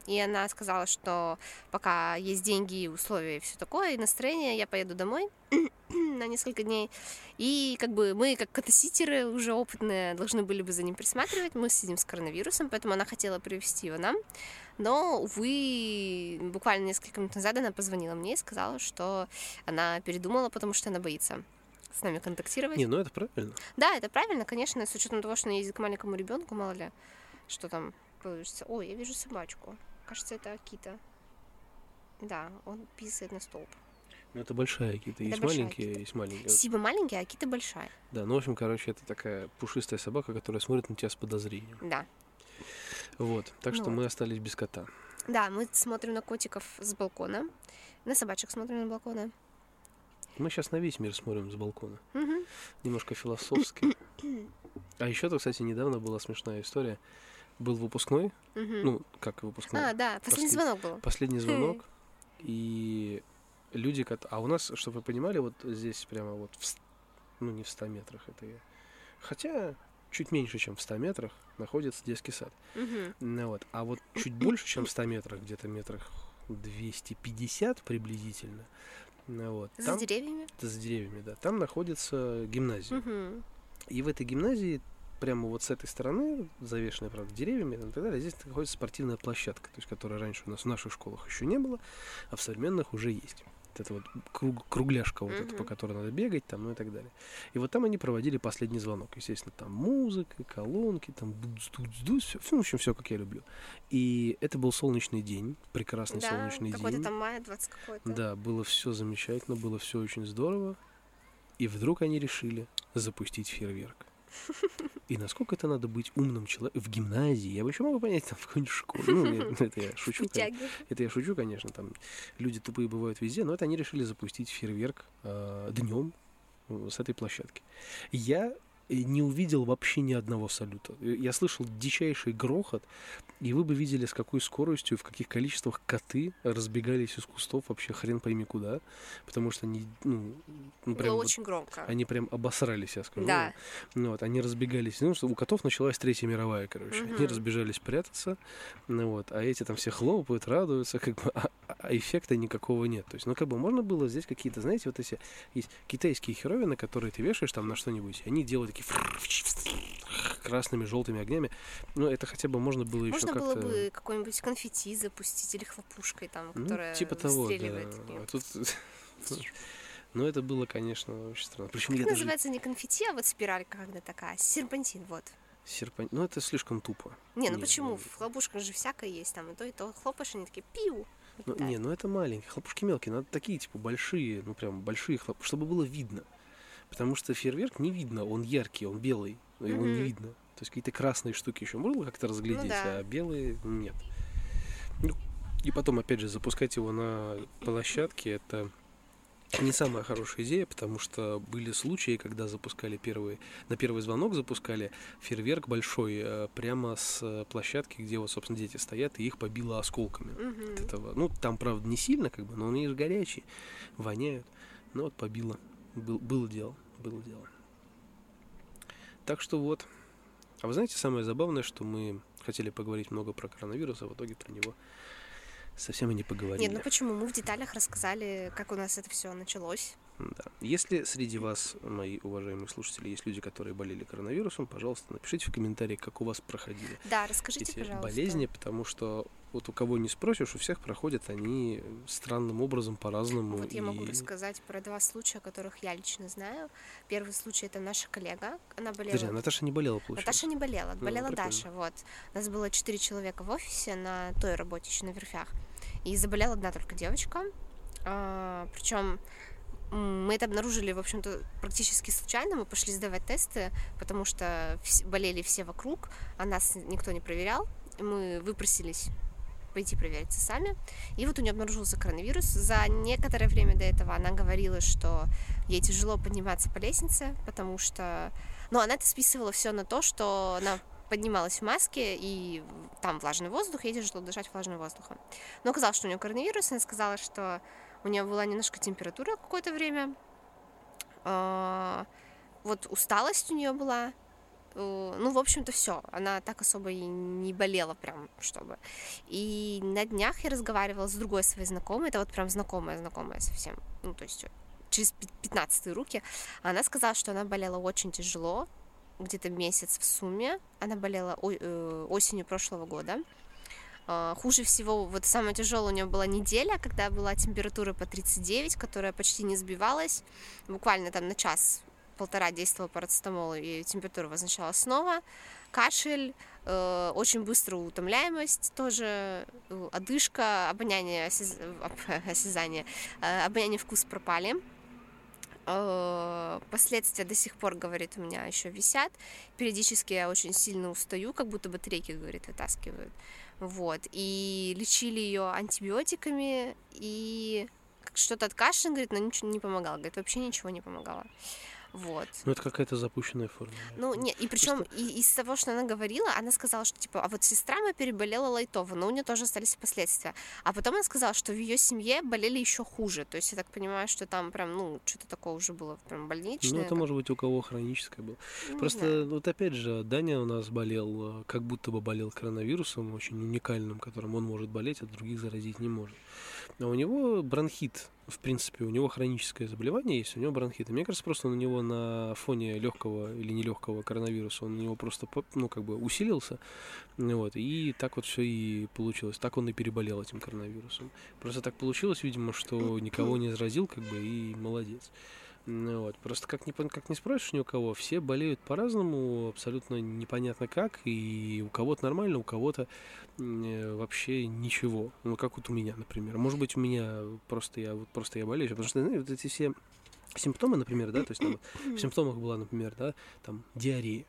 и она сказала, что пока есть деньги, условия и все такое, и настроение, я поеду домой на несколько дней. И как бы мы, как катаситеры, уже опытные, должны были бы за ним присматривать. Мы сидим с коронавирусом, поэтому она хотела привезти его нам. Но, увы, буквально несколько минут назад она позвонила мне и сказала, что она передумала, потому что она боится с нами контактировать. не, ну это правильно. Да, это правильно, конечно, с учетом того, что она ездит к маленькому ребенку, мало ли, что там получится. Ой, я вижу собачку. Кажется, это Акита. Да, он писает на столб. Ну это большая какие-то, есть большая маленькие, Акита. есть маленькие. Сиба маленькая, а Акита большая. Да, ну в общем, короче, это такая пушистая собака, которая смотрит на тебя с подозрением. Да. Вот, так Ну что вот. мы остались без кота. Да, мы смотрим на котиков с балкона. На собачек смотрим на балкона. Мы сейчас на весь мир смотрим с балкона. Мгм. Немножко философски. А еще, то, кстати, недавно была смешная история. Был выпускной, Мгм. ну, как выпускной, а, да, последний послед- звонок был. последний звонок, и люди, а у нас, чтобы вы понимали, вот здесь прямо вот, в ну, не в 100 метрах, это я, хотя чуть меньше, чем в 100 метрах, находится детский сад. Мгм. Ну, вот. А вот чуть больше, чем в 100 метрах, где-то метрах 250 приблизительно, ну, вот, За там, деревьями. за деревьями, да, там находится гимназия. Мгм. И в этой гимназии прямо вот с этой стороны, завешенная, правда, деревьями и так далее, здесь находится спортивная площадка, то есть которая раньше у нас в наших школах еще не было, а в современных уже есть. Вот это вот круг- кругляшка вот эта, по которой надо бегать, там, ну и так далее. И вот там они проводили последний звонок. Естественно, там музыка, колонки, там дуц-дуц-дуц, ну, в общем, все, как я люблю. И это был солнечный день, прекрасный Да, солнечный какой-то день. там мая 20 какой-то. Да, было все замечательно, было все очень здорово. И вдруг они решили запустить фейерверк. И насколько это надо быть умным человеком в гимназии, я бы еще могу понять, там в какой-нибудь школе. Ну, это я шучу. Это я шучу, конечно, там люди тупые бывают везде, но это они решили запустить фейерверк днем с этой площадки. Я э, не увидел вообще ни одного салюта. Я слышал дичайший грохот, и вы бы видели, с какой скоростью, в каких количествах коты разбегались из кустов вообще хрен пойми куда, потому что они, ну, ну, прям Было вот очень громко. они прям обосрались, я скажу. Да. Ну, вот, они разбегались. Ну, что у котов началась Третья мировая, короче. Они Мгм. разбежались прятаться. Ну, вот, а эти там все хлопают, радуются, как бы, а, а эффекта никакого нет. То есть, ну, как бы можно было здесь какие-то, знаете, вот эти есть китайские херовины, которые ты вешаешь там на что-нибудь, они делают такие красными, желтыми огнями. Ну, это хотя бы можно было еще Можно как-то... было бы какое-нибудь конфетти запустить или хлопушкой там, Ну, которая типа того, да. А тут... Ну, это было, конечно, очень странно. Причем Как даже... называется не конфетти, а вот спиралька когда такая, серпантин, вот. Серпан... Ну, это слишком тупо. Не, ну Не, почему? ну- В хлопушках же всякое есть, там и то, и то хлопаешь, они такие пиу. Ну, не, ну это маленькие. Хлопушки мелкие. Надо такие, типа, большие, ну прям большие хлопушки, чтобы было видно. Потому что фейерверк не видно, он яркий, он белый, но его не Мгм. видно. То есть какие-то красные штуки еще можно как-то разглядеть, да. а белые нет. Ну, и потом, опять же, запускать его на площадке, это не самая хорошая идея, потому что были случаи, когда запускали первый, на первый звонок запускали фейерверк большой э, прямо с площадки, где вот, собственно, дети стоят, и их побило осколками. Мгм. От этого. Ну, там, правда, не сильно, как бы, но они же горячие, воняют. Ну, вот побило. Был, было дело, было дело. Так что вот. А вы знаете, самое забавное, что мы хотели поговорить много про коронавирус, а в итоге про него совсем и не поговорили. Нет, ну почему? Мы в деталях рассказали, как у нас это все началось. Да. Если среди вас, мои уважаемые слушатели, есть люди, которые болели коронавирусом, пожалуйста, напишите в комментариях, как у вас проходили Да, расскажите, эти пожалуйста. болезни, потому что вот у кого не спросишь, у всех проходят они странным образом, по-разному. Вот я могу и- рассказать про два случая, которых я лично знаю. Первый случай это наша коллега, она болела. Подожди, а Наташа не болела, получается? Наташа не болела, Ну, болела прикольно. Даша. Вот. У нас было четыре человека в офисе на той работе еще на верфях. И заболела одна только девочка. причем мы это обнаружили, в общем-то, практически случайно. Мы пошли сдавать тесты, потому что болели все вокруг, а нас никто не проверял. И Мы выпросились пойти провериться сами. И вот у нее обнаружился коронавирус. За некоторое время до этого она говорила, что ей тяжело подниматься по лестнице, потому что... Но она это списывала все на то, что она поднималась в маске, и там влажный воздух, ей тяжело дышать влажным воздухом. Но оказалось, что у нее коронавирус, она сказала, что у нее была немножко температура какое-то время, а, вот усталость у нее была, ну, в общем-то, все. Она так особо и не болела прям, чтобы. И на днях я разговаривала с другой своей знакомой, это вот прям знакомая-знакомая совсем, ну, то есть через пи- 15 руки. Она сказала, что она болела очень тяжело, где-то месяц в сумме. Она болела э, осенью прошлого года. А, Хуже всего, вот самое тяжелое у нее была неделя, когда была температура по 39, которая почти не сбивалась. Буквально там на час полтора действовал парацетамол, и температура возвращалась снова. Кашель, э, очень быстрая утомляемость, тоже э, одышка, обоняние, осяз- осязание, э, обоняние вкус пропали. Э, Последствия до сих пор, говорит, у меня еще висят. Периодически я очень сильно устаю, как будто батарейки, говорит, вытаскивают. Вот. И лечили ее антибиотиками, и что-то от кашля, говорит, но ничего не помогало. Говорит, вообще ничего не помогало. Вот. Ну, это какая-то запущенная форма. Ну, нет, и причем и, из того, что она говорила, она сказала, что типа, а вот сестра моя переболела лайтово, но у нее тоже остались последствия. А потом она сказала, что в ее семье болели еще хуже. То есть я так понимаю, что там прям, ну, что-то такое уже было прям больничное. Ну, это как- может быть у кого хроническое было. ну, Просто, вот опять же, Даня у нас болел, э, как будто бы болел коронавирусом, очень уникальным, которым он может болеть, а других заразить не может. А у него бронхит, в принципе, у него хроническое заболевание есть, у него бронхит. И мне кажется, просто у него на фоне легкого или нелегкого коронавируса, он у него просто, ну, как бы усилился, вот, и так вот все и получилось. Так он и переболел этим коронавирусом. Просто так получилось, видимо, что никого не заразил, как бы, и молодец. Ну вот. Просто как не, как не спросишь ни у кого, все болеют по-разному, абсолютно непонятно как, и у кого-то нормально, у кого-то э, вообще ничего. Ну, как вот у меня, например. Может быть, у меня просто я, вот просто я болею, потому что, знаете, вот эти все симптомы, например, да, то есть там в симптомах была, например, да, там диарея.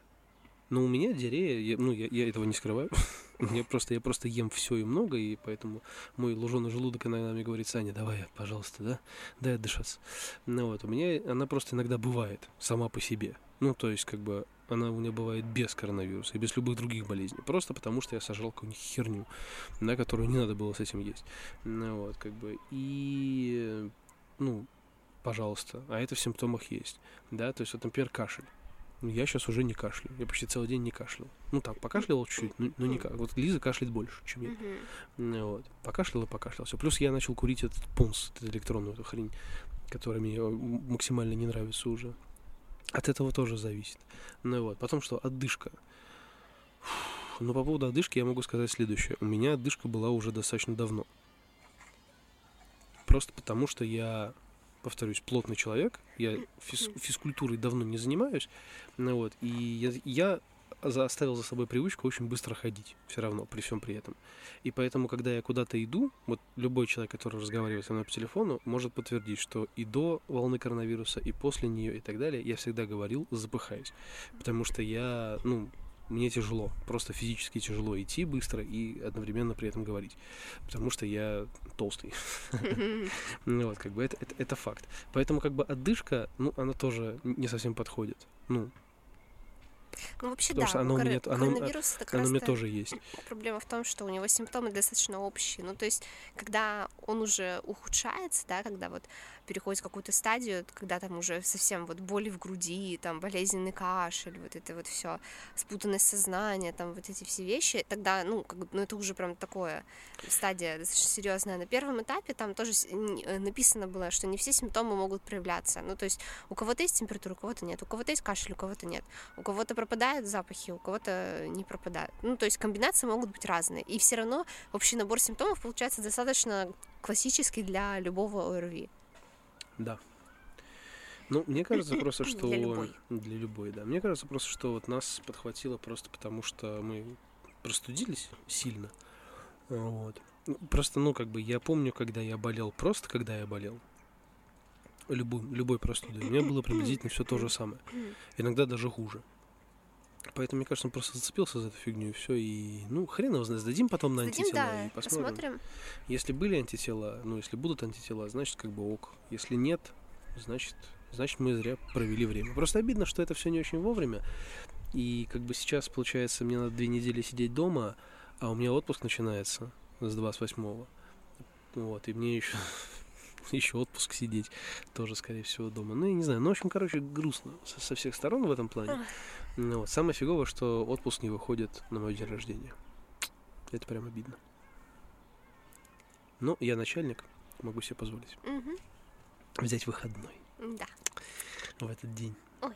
Но у меня диарея, я- ну, я, я этого не скрываю. я просто, я просто ем все и много, и поэтому мой луженый желудок иногда мне говорит, Саня, давай, пожалуйста, да, дай отдышаться. Ну вот, у меня она просто иногда бывает сама по себе. Ну, то есть, как бы, она у меня бывает без коронавируса и без любых других болезней. Просто потому, что я сожрал какую-нибудь херню, да, которую не надо было с этим есть. Ну вот, как бы, и, ну, пожалуйста, а это в симптомах есть, да, то есть, вот, например, кашель. Ну, Я сейчас уже не кашляю. Я почти целый день не кашлял. Ну так, покашливал чуть-чуть, но, но не как. Вот Лиза кашляет больше, чем я. Ну, Вот. Покашлял и покашлял. Все. Плюс я начал курить этот пунс, эту электронную эту хрень, которая мне э, максимально не нравится уже. От этого тоже зависит. Ну вот. Потом что? Отдышка. Фух, Ну, по поводу одышки я могу сказать следующее. У меня отдышка была уже достаточно давно. Просто потому, что я, повторюсь, плотный человек. Я физ- физкультурой давно не занимаюсь. Ну вот. И я, я оставил за собой привычку очень быстро ходить. Все равно, при всем при этом. И поэтому, когда я куда-то иду, вот любой человек, который разговаривает со мной по телефону, может подтвердить, что и до волны коронавируса, и после нее, и так далее, я всегда говорил, запыхаюсь. Потому что я, ну, мне тяжело, просто физически тяжело идти быстро и одновременно при этом говорить, потому что я толстый. Ну вот, как бы это, это, это факт. Поэтому как бы отдышка, ну, она тоже не совсем подходит. Ну, ну, вообще, Потому да, что оно у кор- меня, оно, коронавирус это как оно у меня тоже есть. проблема в том, что у него симптомы достаточно общие. Ну, то есть, когда он уже ухудшается, да, когда вот переходит в какую-то стадию, когда там уже совсем вот боли в груди, там болезненный кашель, вот это вот все, спутанность сознания, там вот эти все вещи, тогда, ну, как, ну это уже прям такое стадия достаточно серьезная. На первом этапе там тоже э, написано было, что не все симптомы могут проявляться. Ну, то есть у кого-то есть температура, у кого-то нет, у кого-то есть кашель, у кого-то нет, у кого-то пропадают запахи, у кого-то не пропадают. Ну, то есть комбинации могут быть разные. И все равно общий набор симптомов получается достаточно классический для любого ОРВИ. Да. Ну, мне кажется просто, что... Для любой. Для любой, да. Мне кажется просто, что вот нас подхватило просто потому, что мы простудились сильно. Вот. Ну, Просто, ну, как бы, я помню, когда я болел, просто когда я болел, любой, любой простудой, у меня было приблизительно все то же самое. Иногда даже хуже. Поэтому, мне кажется, он просто зацепился за эту фигню, и все, и, ну, хрен его знает, сдадим потом на Сдадим, антитела да, и посмотрим. посмотрим. Если были антитела, ну, если будут антитела, значит, как бы ок. Если нет, значит, значит, мы зря провели время. Просто обидно, что это все не очень вовремя. И как бы сейчас, получается, мне надо две недели сидеть дома, а у меня отпуск начинается с 28-го. Вот, и мне еще еще отпуск сидеть тоже, скорее всего, дома. Ну, я не знаю. Ну, в общем, короче, грустно со, со всех сторон в этом плане. Ну, вот. Самое фиговое, что отпуск не выходит на мой день рождения. Это прям обидно. Ну, я начальник, могу себе позволить Мгм. взять выходной Да. в этот день. Ой,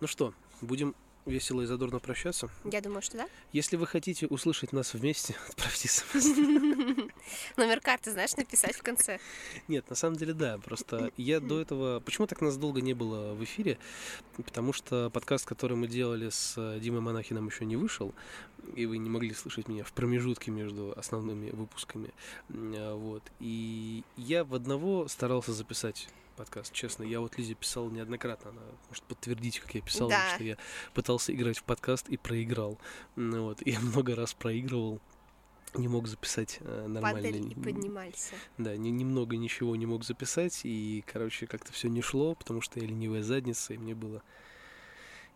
Ну что, будем весело и задорно прощаться. я думаю, что да. Если вы хотите услышать нас вместе, отправьте смс. Номер карты, знаешь, написать в конце. Нет, на самом деле да. Просто я до этого... Почему так нас долго не было в эфире? Потому что подкаст, который мы делали с Димой Монахиным, еще не вышел, и вы не могли слышать меня в промежутке между основными выпусками. А, Вот. И я в одного старался записать подкаст, честно. Я вот Лизе писал неоднократно, она может подтвердить, как я писал, Да. что я пытался играть в подкаст и проиграл. Ну Вот. Я много раз проигрывал, не мог записать э, нормально. Падали и поднимались. Да, ни- немного ничего не мог записать, и, короче, как-то все не шло, потому что я ленивая задница, и мне было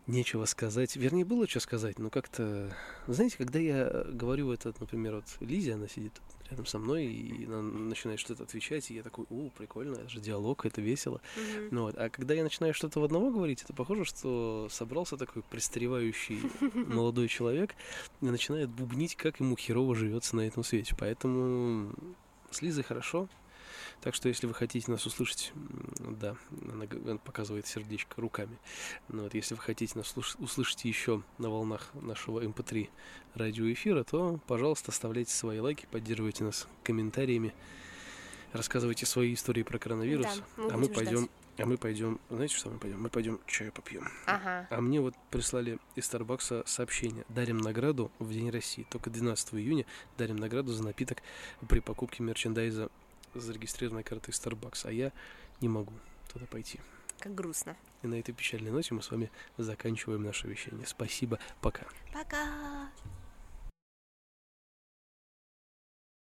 нечего сказать. Вернее, было что сказать, но как-то... Знаете, когда я говорю это, например, вот Лизе, она сидит рядом со мной, и она начинает что-то отвечать, и я такой, о, прикольно, это же диалог, это весело. Мгм. Ну вот. А когда я начинаю что-то в одного говорить, это похоже, что собрался такой пристаревающий молодой человек и начинает бубнить, как ему херово живется на этом свете. Поэтому с Лизой хорошо. Так что, если вы хотите нас услышать, да, она показывает сердечко руками. Ну, вот, если вы хотите нас услышать еще на волнах нашего MP3 радиоэфира, то, пожалуйста, оставляйте свои лайки, поддерживайте нас комментариями, рассказывайте свои истории про коронавирус. Да, мы а мы пойдем, ждать. а мы пойдем, знаете, что мы пойдем? Мы пойдем чаю попьем. Ага. А мне вот прислали из Старбакса сообщение. Дарим награду в День России. Только 12 июня дарим награду за напиток при покупке мерчендайза зарегистрированной картой Starbucks. А я не могу туда пойти. Как грустно. И на этой печальной ноте мы с вами заканчиваем наше вещание. Спасибо, пока. Пока.